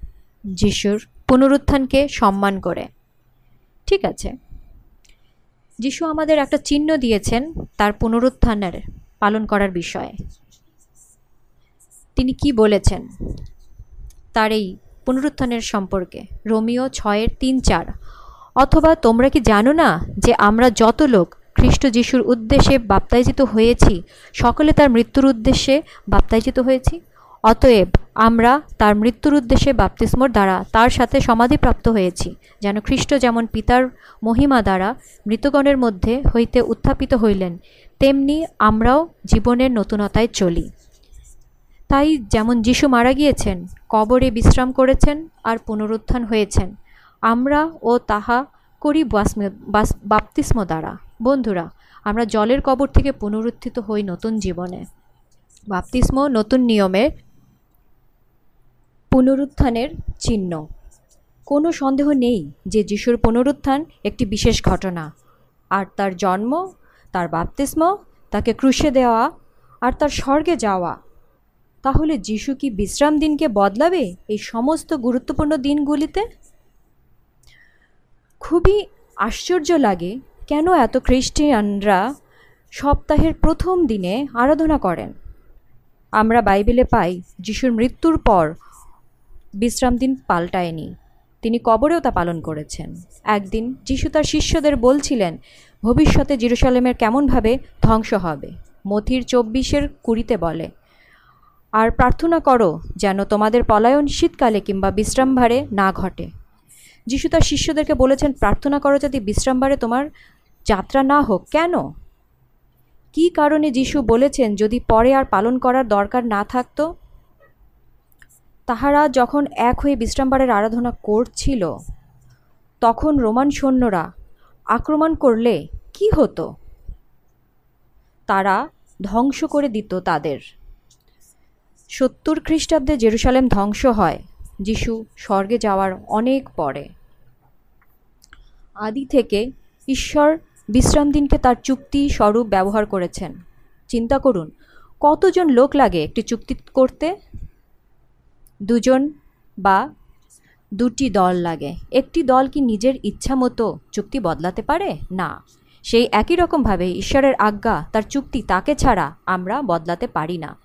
যিশুর পুনরুত্থানকে সম্মান করে। ঠিক আছে। যিশু আমাদের একটা চিহ্ন দিয়েছেন তার পুনরুত্থানের, পালন করার বিষয়ে। তিনি কি বলেছেন? তার এই পুনরুত্থানের সম্পর্কে। রোমিও ছয়ের তিন চার। অথবা তোমরা কি জানো না যে আমরা যত লোক খ্রিস্ট যিশুর উদ্দেশ্যে বাপ্তায়জিত হয়েছি, সকলে তার মৃত্যুর উদ্দেশ্যে বাপ্তায়জিত হয়েছি? অতএব আমরা তার মৃত্যুর উদ্দেশ্যে বাপ্তিস্মর দ্বারা তার সাথে সমাধিপ্রাপ্ত হয়েছি, যেন খ্রিস্ট যেমন পিতার মহিমা দ্বারা মৃতগণের মধ্যে হইতে উত্থাপিত হইলেন, তেমনি আমরাও জীবনের নতুনতায় চলি। তাই যেমন যিশু মারা গিয়েছেন, কবরে বিশ্রাম করেছেন আর পুনরুত্থান হয়েছেন, আমরা ও তাহা করি বাপ্তিস্ম দ্বারা। বন্ধুরা, আমরা জলের কবর থেকে পুনরুত্থিত হই নতুন জীবনে। বাপ্তিস্ম নতুন নিয়মের পুনরুত্থানের চিহ্ন। কোনো সন্দেহ নেই যে যিশুর পুনরুত্থান একটি বিশেষ ঘটনা। আর তার জন্ম, তার বাপ্তিস্ম, তাকে ক্রুশে দেওয়া, আর তার স্বর্গে যাওয়া। তাহলে যিশু কি বিশ্রাম দিনকে বদলাবে এই সমস্ত গুরুত্বপূর্ণ দিনগুলিতে? খুবই আশ্চর্য লাগে কেন এত খ্রিস্টিয়ানরা সপ্তাহের প্রথম দিনে আরাধনা করেন। আমরা বাইবেলে পাই যিশুর মৃত্যুর পর বিশ্রাম দিন পাল্টায়নি। তিনি কবরেও তা পালন করেছেন। একদিন যিশু তার শিষ্যদের বলছিলেন, ভবিষ্যতে জিরুসালেমের কেমনভাবে ধ্বংস হবে? মথির চব্বিশের কুড়িতে বলে, আর প্রার্থনা করো যেন তোমাদের পলায়ন শীতকালে কিংবা বিশ্রামভারে না ঘটে। যিশু তার শিষ্যদেরকে বলেছেন, প্রার্থনা করো যাতে বিশ্রামবারে তোমার যাত্রা না হোক। কেন? কি কারণে যিশু বলেছেন, যদি পরে আর পালন করার দরকার না থাকতো তাহারা যখন এক হয়ে বিশ্রামবারের আরাধনা করছিল, তখন রোমান সৈন্যরা আক্রমণ করলে কি হতো? তারা ধ্বংস করে দিত তাদের। সত্তর খ্রিস্টাব্দে জেরুসালেম ধ্বংস হয়, যিশু স্বর্গে যাওয়ার অনেক পরে। আদি থেকে ঈশ্বর বিশ্রাম দিনকে তার চুক্তি স্বরূপ ব্যবহার করেছেন। চিন্তা করুন, কতজন লোক লাগে একটি চুক্তি করতে? দুজন বা দুটি দল লাগে। একটি দল কি নিজের ইচ্ছা মতো চুক্তি বদলাতে পারে? না। সেই একই রকমভাবে ঈশ্বরের আজ্ঞা, তার চুক্তি তাকে ছাড়া আমরা বদলাতে পারি না।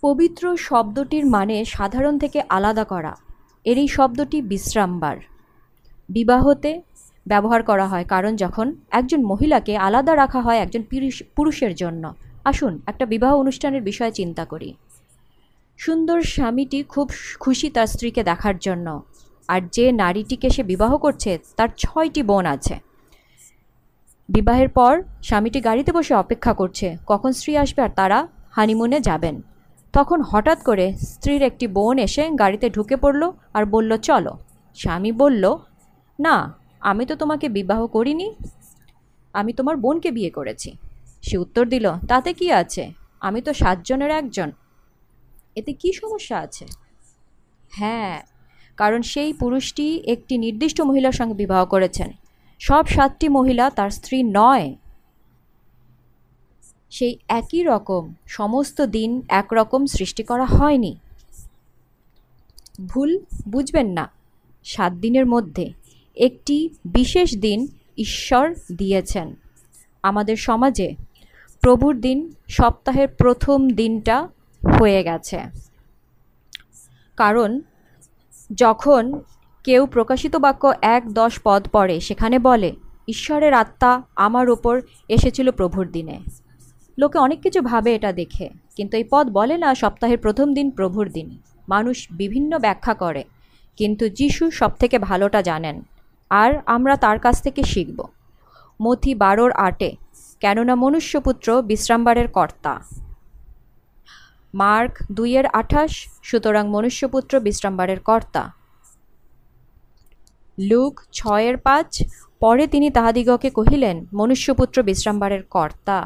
পবিত্র শব্দটির মানে সাধারণ থেকে আলাদা করা। এর এই শব্দটি বিশ্রামবার। বিবাহতে ব্যবহার করা হয় কারণ যখন একজন মহিলাকে আলাদা রাখা হয় একজন পুরুষের জন্য। আসুন একটা বিবাহ অনুষ্ঠানের বিষয়ে চিন্তা করি। সুন্দর স্বামীটি খুব খুশি তার স্ত্রীকে দেখার জন্য। আর যে নারীটিকে সে বিবাহ করছে, তার ছয়টি বোন আছে। বিবাহের পর স্বামীটি গাড়িতে বসে অপেক্ষা করছে, কখন স্ত্রী আসবে আর তারা হানিমুনে যাবেন। তখন হঠাৎ করে স্ত্রীর একটি বোন এসে গাড়িতে ঢুকে পড়ল আর বলল, চলো। স্বামী বলল, না, আমি তো তোমাকে বিবাহ করিনি, আমি তোমার বোনকে বিয়ে করেছি। সে উত্তর দিল, তাতে কি আছে? আমি তো সাতজনের একজন। এতে কি সমস্যা আছে? হ্যাঁ কারণ সেই পুরুষটি একটি নির্দিষ্ট মহিলার সঙ্গে বিবাহ করেছেন। সব সাতটি মহিলা তার স্ত্রী নয়। সেই একই রকম সমস্ত দিন একরকম সৃষ্টি করা হয়নি। ভুল বুঝবেন না। সাত দিনের মধ্যে একটি বিশেষ দিন ঈশ্বর দিয়েছেন। আমাদের সমাজে প্রভুর দিন সপ্তাহের প্রথম দিনটা হয়ে গেছে। কারণ, যখন কেউ প্রকাশিত বাক্য এক দশ পদ পড়ে, সেখানে বলে, ঈশ্বরের আত্মা আমার ওপর এসেছিল প্রভুর দিনে। লোকে অনেক কিছু ভাবে এটা দেখে, কিন্তু এই পদ বলে না সপ্তাহের প্রথম দিন প্রভুর দিন। মানুষ বিভিন্ন ব্যাখ্যা করে, কিন্তু যিশু সব থেকে ভালোটা জানেন, আর আমরা তার কাছ থেকে শিখব। মথি বারোর আটে, কেননা মনুষ্যপুত্র বিশ্রামবারের কর্তা। মার্ক দুইয়ের আঠাশ, সুতরাং মনুষ্যপুত্র বিশ্রামবারের কর্তা। লুক ছয়ের পাঁচ, পরে তিনি তাহাদিগকে কহিলেন, মনুষ্যপুত্র বিশ্রামবারের কর্তা।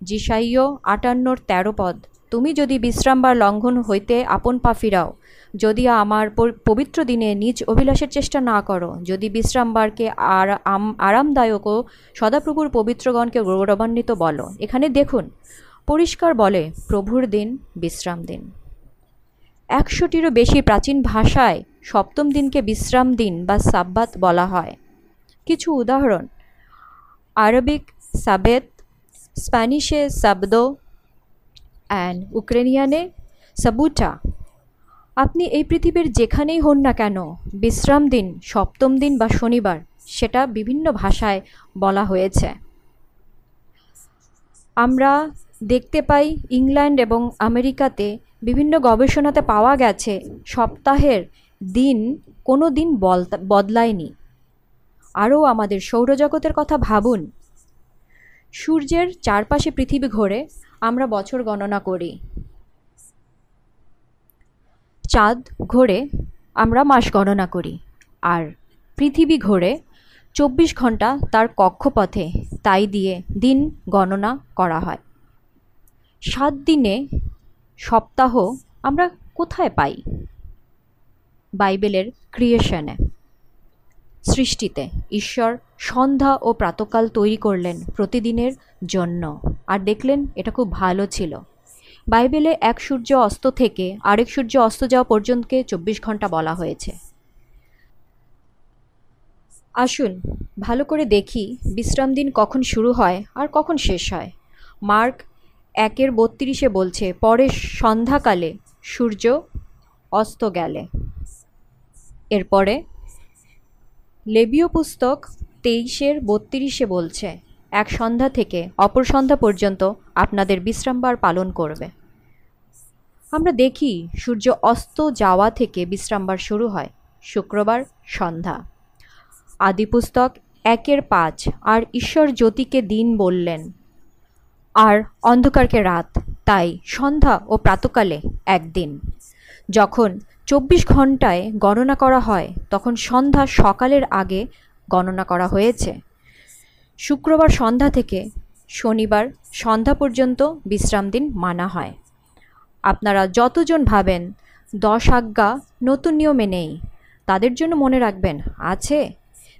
জিসাইয় আটান্নর তেরো পদ, তুমি যদি বিশ্রামবার লঙ্ঘন হইতে আপন পা ফিরাও, যদি আমার পবিত্র দিনে নিজ অভিলাষের চেষ্টা না করো, যদি বিশ্রামবারকে আরামদায়ক ও সদাপ্রভুর পবিত্রগণকে গৌরবান্বিত বলো। এখানে দেখুন পরিষ্কার বলে, প্রভুর দিন, বিশ্রাম দিন। একশোটিরও বেশি প্রাচীন ভাষায় সপ্তম দিনকে বিশ্রাম দিন বা সাব্বাত বলা হয়। কিছু উদাহরণ, আরবিক সাবেত, স্প্যানিশে সাবদো, অ্যান্ড উক্রেনিয়ানে সাবুটা। আপনি এই পৃথিবীর যেখানেই হন না কেন, বিশ্রাম দিন, সপ্তম দিন বা শনিবার, সেটা বিভিন্ন ভাষায় বলা হয়েছে। আমরা দেখতে পাই ইংল্যান্ড এবং আমেরিকাতে বিভিন্ন গবেষণাতে পাওয়া গেছে, সপ্তাহের দিন কোনো দিন বদলায়নি। আরও আমাদের সৌরজগতের কথা ভাবুন। সূর্যের চারপাশে পৃথিবী ঘোরে, আমরা বছর গণনা করি। চাঁদ ঘোরে, আমরা মাস গণনা করি। আর পৃথিবী ঘোরে, চব্বিশ ঘণ্টা তার কক্ষপথে, তাই দিয়ে দিন গণনা করা হয়। সাত দিনে সপ্তাহ আমরা কোথায় পাই? বাইবেলের ক্রিয়েশনে, সৃষ্টিতে ঈশ্বর সন্ধ্যা ও প্রাতকাল তৈরি করলেন প্রতিদিনের জন্য। আর দেখলেন, এটা খুব ভালো ছিল। বাইবেলে এক সূর্য অস্ত থেকে আরেক সূর্য অস্ত যাওয়া পর্যন্তকে চব্বিশ ঘণ্টা বলা হয়েছে। আসুন, ভালো করে দেখি বিশ্রাম দিন কখন শুরু হয় আর কখন শেষ হয়। মার্ক একের বত্রিশে বলছে, পরে সন্ধ্যাকালে সূর্য অস্ত গেলে। এরপরে, লেবীয় পুস্তক তেইশের বত্রিশে বলছে, এক সন্ধ্যা থেকে অপর সন্ধ্যা পর্যন্ত আপনাদের বিশ্রামবার পালন করবে। আমরা দেখি সূর্য অস্ত যাওয়া থেকে বিশ্রামবার শুরু হয় শুক্রবার সন্ধ্যা। আদিপুস্তক একের পাঁচ, আর ঈশ্বর জ্যোতিকে দিন বললেন আর অন্ধকারকে রাত, তাই সন্ধ্যা ও প্রাতকালে একদিন। যখন চব্বিশ ঘন্টায় গণনা করা হয়, তখন সন্ধ্যা সকালের আগে গণনা করা হয়েছে। শুক্রবার সন্ধ্যা থেকে শনিবার সন্ধ্যা পর্যন্ত বিশ্রাম দিন মানা হয়। আপনারা যতজন ভাবেন দশ আজ্ঞা নতুন নিয়মে নেই, তাদের জন্য মনে রাখবেন, আছে?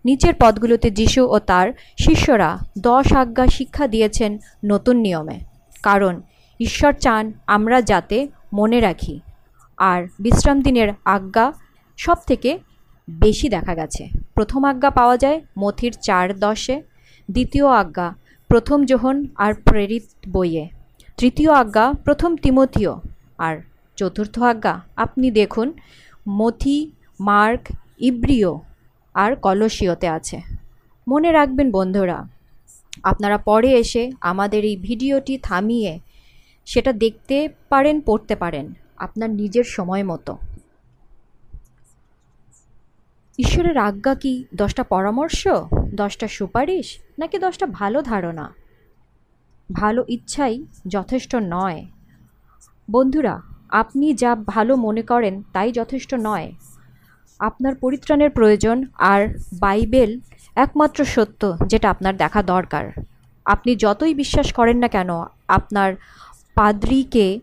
নিচের পদগুলোতে যিশু ও তার শিষ্যরা দশ আজ্ঞা শিক্ষা দিয়েছেন নতুন নিয়মে। কারণ, ঈশ্বর চান আমরা যাতে মনে রাখি, আর বিশ্রাম দিনের আজ্ঞা সব থেকে বেশি দেখা গেছে। প্রথম আজ্ঞা পাওয়া যায় মথির চার দশে, দ্বিতীয় আজ্ঞা প্রথম যোহন আর প্রেরিত বইয়ে। তৃতীয় আজ্ঞা প্রথম তিমথিও, আর চতুর্থ আজ্ঞা আপনি দেখুন মথি, মার্ক, ইব্রিয় আর কলসিওতে আছে। মনে রাখবেন বন্ধুরা, আপনারা পরে এসে আমাদের এই ভিডিওটি থামিয়ে সেটা দেখতে পারেন, পড়তে পারেন আপনার নিজের সময় মতো। ঈশ্বরের আজ্ঞা কি দশটা পরামর্শ, দশটা সুপারিশ, নাকি দশটা ভালো ধারণা? ভালো ইচ্ছাই যথেষ্ট নয়। বন্ধুরা, আপনি যা ভালো মনে করেন তাই যথেষ্ট নয়। আপনার পরিত্রাণের প্রয়োজন আর বাইবেল একমাত্র সত্য যেটা আপনার দেখা দরকার। আপনি যতই বিশ্বাস করেন না কেন, আপনার পাদ্রিকে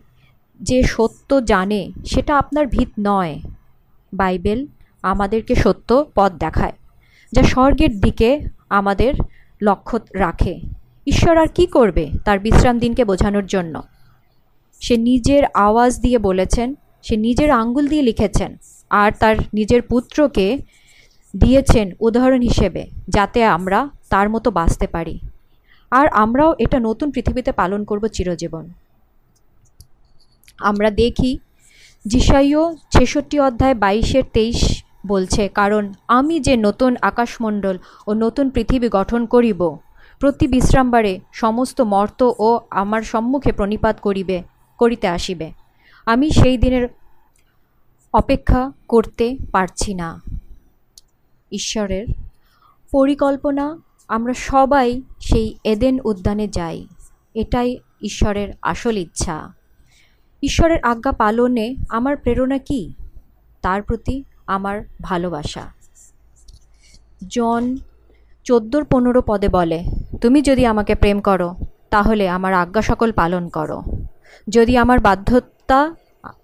যে সত্য জানে, সেটা আপনার ভিত নয়। বাইবেল আমাদেরকে সত্য পথ দেখায়, যা স্বর্গের দিকে আমাদের লক্ষ্য রাখে। ঈশ্বর আর কী করবে তার বিশ্রাম দিনকে বোঝানোর জন্য? সে নিজের আওয়াজ দিয়ে বলেছেন, সে নিজের আঙ্গুল দিয়ে লিখেছেন। আর তার নিজের পুত্রকে দিয়েছেন উদাহরণ হিসেবে, যাতে আমরা তার মতো বাঁচতে পারি। আর আমরাও এটা নতুন পৃথিবীতে পালন করব চিরজীবন। আমরা দেখি জিসাইও ছেষট্টি অধ্যায় বাইশের তেইশ বলছে, কারণ আমি যে নতুন আকাশমণ্ডল ও নতুন পৃথিবী গঠন করিব, প্রতি বিশ্রামবারে সমস্ত মর্ত ও আমার সম্মুখে প্রণিপাত করিবে, করিতে আসিবে। আমি সেই দিনের অপেক্ষা করতে পারছি না। ঈশ্বরের পরিকল্পনা, আমরা সবাই সেই এদেন উদ্যানে যাই। এটাই ঈশ্বরের আসল ইচ্ছা। ঈশ্বরের আজ্ঞা পালনে আমার প্রেরণা কি? তার প্রতি আমার ভালোবাসা। জন চোদ্দোর পনেরো পদে বলে, তুমি যদি আমাকে প্রেম করো, তাহলে আমার আজ্ঞা সকল পালন করো। যদি আমার বাধ্যতা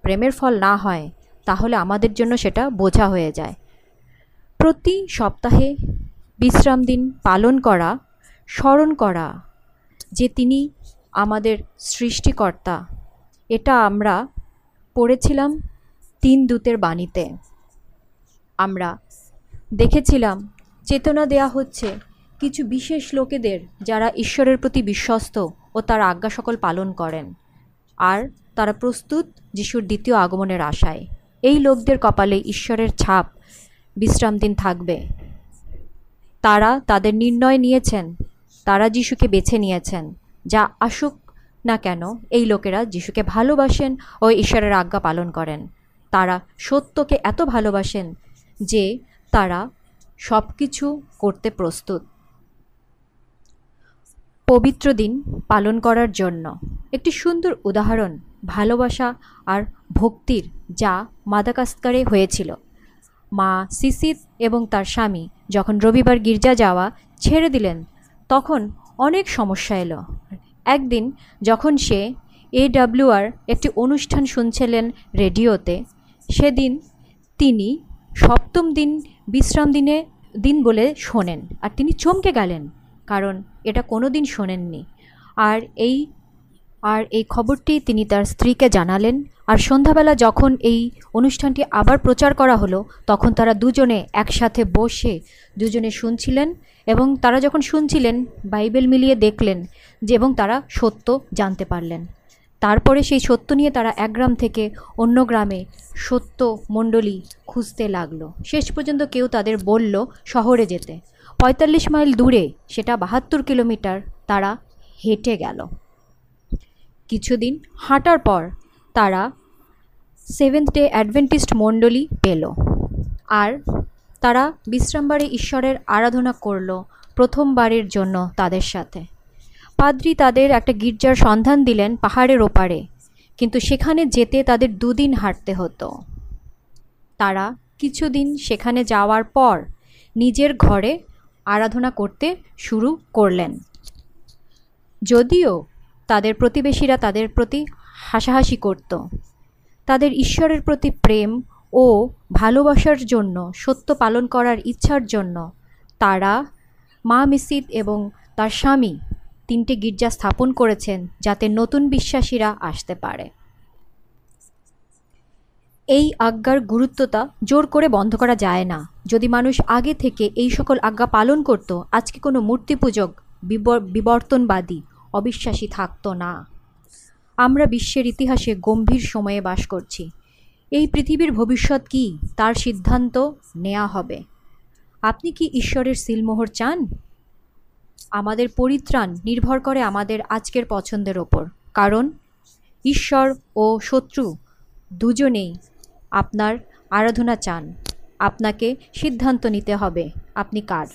প্রেমের ফল না হয় তাহলে আমাদের জন্য সেটা বোঝা হয়ে যায়। প্রতি সপ্তাহে বিশ্রাম দিন পালন করা, স্মরণ করা যে তিনি আমাদের সৃষ্টিকর্তা। এটা আমরা পড়েছিলাম তিন দূতের বাণীতে। আমরা দেখেছিলাম, চেতনা দেয়া হচ্ছে কিছু বিশেষ লোকেদের যারা ঈশ্বরের প্রতি বিশ্বস্ত ও তার আজ্ঞা সকল পালন করেন। আর তারা প্রস্তুত যিশুর দ্বিতীয় আগমনের আশায়। এই লোকদের কপালে ঈশ্বরের ছাপ বিশ্রাম দিন থাকবে। তারা তাদের নির্ণয় নিয়েছেন। তারা যিশুকে বেছে নিয়েছেন। যা আসুক না কেন, এই লোকেরা যিশুকে ভালোবাসেন ও ঈশ্বরের আজ্ঞা পালন করেন। তারা সত্যকে এত ভালোবাসেন যে তারা সব কিছু করতে প্রস্তুত। পবিত্র দিন পালন করার জন্য। একটি সুন্দর উদাহরণ, ভালোবাসা আর ভক্তির, যা মাদাকাস্কারে হয়েছিল। মা সিসিত এবং তার স্বামী যখন রবিবার গির্জা যাওয়া ছেড়ে দিলেন, তখন অনেক সমস্যা এলো। একদিন যখন সে এডাব্লিউআর একটি অনুষ্ঠান শুনছিলেন রেডিওতে, সেদিন তিনি সপ্তম দিন, বিশ্রাম দিনে দিন বলে শোনেন আর তিনি চমকে গেলেন। কারণ এটা কোনো দিন শোনেননি। আর এই আর এই খবরটি তিনি তার স্ত্রীকে জানালেন। আর সন্ধ্যাবেলা যখন এই অনুষ্ঠানটি আবার প্রচার করা হলো, তখন তারা দুজনে একসাথে বসে দুজনে শুনছিলেন এবং তারা যখন শুনছিলেন, বাইবেল মিলিয়ে দেখলেন যে এবং তারা সত্য জানতে পারলেন। তারপরে সেই সত্য নিয়ে তারা এক গ্রাম থেকে অন্য গ্রামে সত্য মণ্ডলী খুঁজতে লাগল। শেষ পর্যন্ত কেউ তাদের বলল, শহরে যেতে। পঁয়তাল্লিশ মাইল দূরে, সেটা বাহাত্তর কিলোমিটার, তারা হেঁটে গেল। কিছুদিন হাঁটার পর তারা সেভেন্থ ডে অ্যাডভেন্টিস্ট মণ্ডলী পেল। আর তারা বিশ্রামবারে ঈশ্বরের আরাধনা করল প্রথমবারের জন্য তাদের সাথে। পাদ্রি তাদের একটা গির্জার সন্ধান দিলেন পাহাড়ের ওপারে, কিন্তু সেখানে যেতে তাদের দুদিন হাঁটতে হতো। তারা কিছুদিন সেখানে যাওয়ার পর নিজের ঘরে আরাধনা করতে শুরু করলেন। যদিও তাদের প্রতিবেশীরা তাদের প্রতি হাসাহাসি করত, তাদের ঈশ্বরের প্রতি প্রেম ও ভালোবাসার জন্য, সত্য পালন করার ইচ্ছার জন্য তারা মা মিসিদ এবং তার স্বামী তিনটে গির্জা স্থাপন করেছেন যাতে নতুন বিশ্বাসীরা আসতে পারে। এই আজ্ঞার গুরুত্বতা জোর করে বন্ধ করা যায় না। যদি মানুষ আগে থেকে এই সকল আজ্ঞা পালন করত, আজকে কোনো মূর্তি পূজক বিবর- বিবর্তনবাদী অবিশ্বাসী থাকতো না। আমরা বিশ্বের ইতিহাসে গম্ভীর সময়ে বাস করছি। এই পৃথিবীর ভবিষ্যৎ কি, তার সিদ্ধান্ত নেওয়া হবে। আপনি কি ঈশ্বরের সিলমোহর চান? আমাদের পরিত্রাণ নির্ভর করে আমাদের আজকের পছন্দের ওপর। কারণ ঈশ্বর ও শত্রু দুজনেই আপনার আরাধনা চান। আপনাকে সিদ্ধান্ত নিতে হবে। আপনি কার?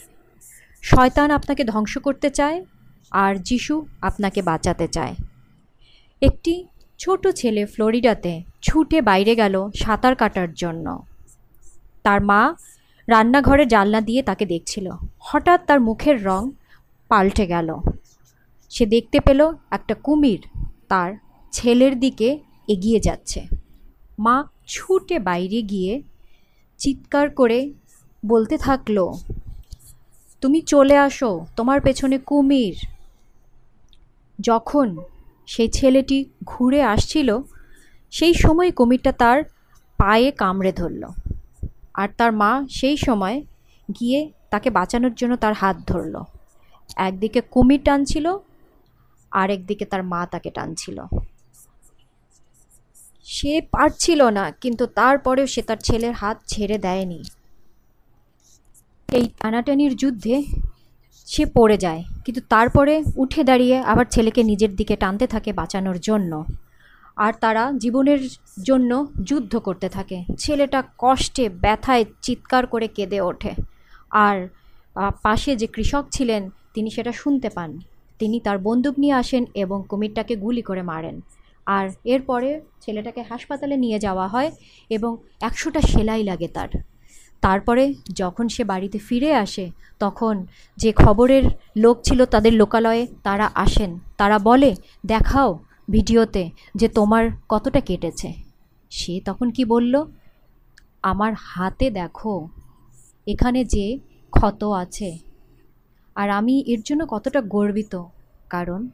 শয়তান আপনাকে ধ্বংস করতে চায় আর যিশু আপনাকে বাঁচাতে চায়। একটি ছোট ছেলে ফ্লোরিডাতে ছুটে বাইরে গেল সাঁতার কাটার জন্য। তার মা রান্নাঘরে জানলা দিয়ে তাকে দেখছিল। হঠাৎ তার মুখের রং পাল্টে গেল। সে দেখতে পেল একটা কুমির তার ছেলের দিকে এগিয়ে যাচ্ছে। মা ছুটে বাইরে গিয়ে চিৎকার করে বলতে থাকল, তুমি চলে আসো, তোমার পেছনে কুমির। যখন সেই ছেলেটি ঘুরে আসছিল, সেই সময় কুমিরটা তার পায়ে কামড়ে ধরল আর তার মা সেই সময় গিয়ে তাকে বাঁচানোর জন্য তার হাত ধরল। একদিকে কুমির টানছিল আর একদিকে তার মা তাকে টানছিল। সে পারছিল না, কিন্তু তারপরেও সে তার ছেলের হাত ছেড়ে দেয়নি। এই টানাটানির যুদ্ধে সে পড়ে যায়, কিন্তু তারপরে উঠে দাঁড়িয়ে আবার ছেলেকে নিজের দিকে টানতে থাকে বাঁচানোর জন্য। আর তারা জীবনের জন্য যুদ্ধ করতে থাকে। ছেলেটা কষ্টে, ব্যথায় চিৎকার করে কেঁদে ওঠে। আর পাশে যে কৃষক ছিলেন, তিনি সেটা শুনতে পান। তিনি তার বন্দুক নিয়ে আসেন এবং কুমিরটাকে গুলি করে মারেন। আর এরপরে ছেলেটাকে হাসপাতালে নিয়ে যাওয়া হয় এবং একশোটা সেলাই লাগে তার। তারপরে যখন সে বাড়িতে ফিরে আসে, তখন যে খবরের লোক ছিল তাদের লোকালয়ে তারা আসেন। তারা বলে, দেখাও ভিডিওতে যে তোমার কতটা কেটেছে। সে তখন কি বলল, আমার হাতে দেখো, এখানে যে ক্ষত আছে। আর আমি এর জন্য কতটা গর্বিত, কারণ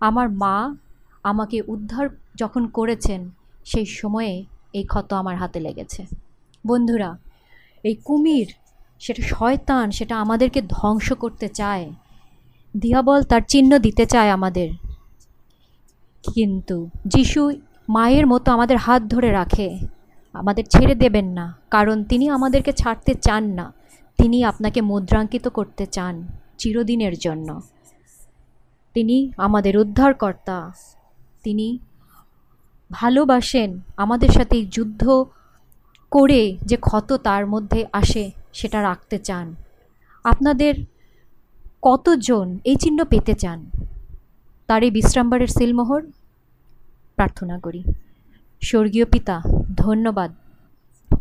আমার মা আমাকে উদ্ধার যখন করেছেন, সেই সময়ে এই ক্ষত আমার হাতে লেগেছে। বন্ধুরা, এই কুমির সেটা শয়তান, সেটা আমাদেরকে ধ্বংস করতে চায়। দিয়াবল তার চিহ্ন দিতে চায় আমাদের। কিন্তু যিশু মায়ের মতো আমাদের হাত ধরে রাখে। আমাদের ছেড়ে দেবেন না, কারণ তিনি আমাদেরকে ছাড়তে চান না। তিনি আপনাকে মুদ্রাঙ্কিত করতে চান চিরদিনের জন্য। তিনি আমাদের উদ্ধারকর্তা। তিনি ভালোবাসেন আমাদের সাথে যুদ্ধ করে যে ক্ষত তার মধ্যে আসে সেটা রাখতে চান। আপনাদের কতজন এই চিহ্ন পেতে চান? তার এই বিশ্রামবারের সিলমোহর। প্রার্থনা করি। স্বর্গীয় পিতা, ধন্যবাদ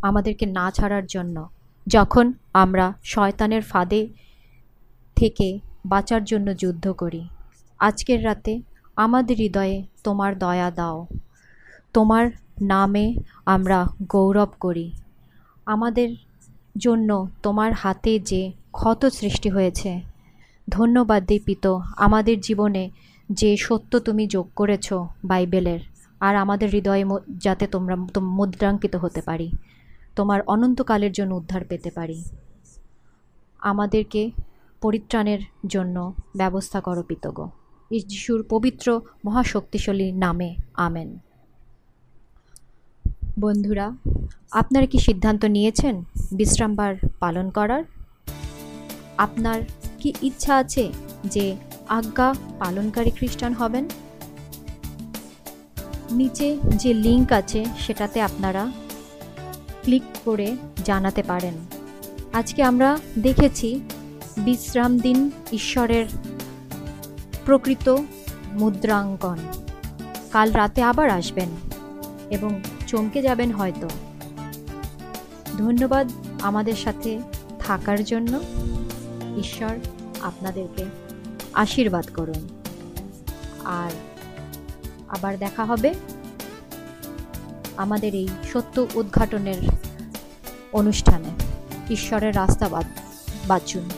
আমাদেরকে না ছাড়ার জন্য। যখন আমরা শয়তানের ফাঁদে থেকে বাঁচার জন্য যুদ্ধ করি। আজকের রাতে আমাদের হৃদয়ে তোমার দয়া দাও। তোমার নামে আমরা গৌরব করি। আমাদের জন্য তোমার হাতে যে ক্ষত সৃষ্টি হয়েছে, ধন্যবাদ দীপিত, আমাদের জীবনে যে সত্য তুমি যোগ করেছ বাইবেলের, আর আমাদের হৃদয়ে যাতে তোমরা তোম- মুদ্রাঙ্কিত হতে পারি, তোমার অনন্তকালের জন্য উদ্ধার পেতে পারি। আমাদেরকে পরিত্রাণের জন্য ব্যবস্থা করো পিতগ। যিশুর পবিত্র মহাশক্তিশালী নামে, আমেন। বন্ধুরা, আপনারা কি সিদ্ধান্ত নিয়েছেন বিশ্রামবার পালন করার? আপনার কি ইচ্ছা আছে যে আজ্ঞা পালনকারী খ্রিস্টান হবেন? নিচে যে লিংক আছে সেটাতে আপনারা ক্লিক করে জানাতে পারেন। আজকে আমরা দেখেছি বিশ্রাম দিন ঈশ্বরের প্রকৃত মুদ্রাঙ্কন। কাল রাতে আবার আসবেন এবং চমকে যাবেন হয়তো। ধন্যবাদ আমাদের সাথে থাকার জন্য। ঈশ্বর আপনাদেরকে আশীর্বাদ করুন। আর আবার দেখা হবে আমাদের এই সত্য উদ্ঘাটনের অনুষ্ঠানে। ঈশ্বরের রাস্তা বাঁচুন।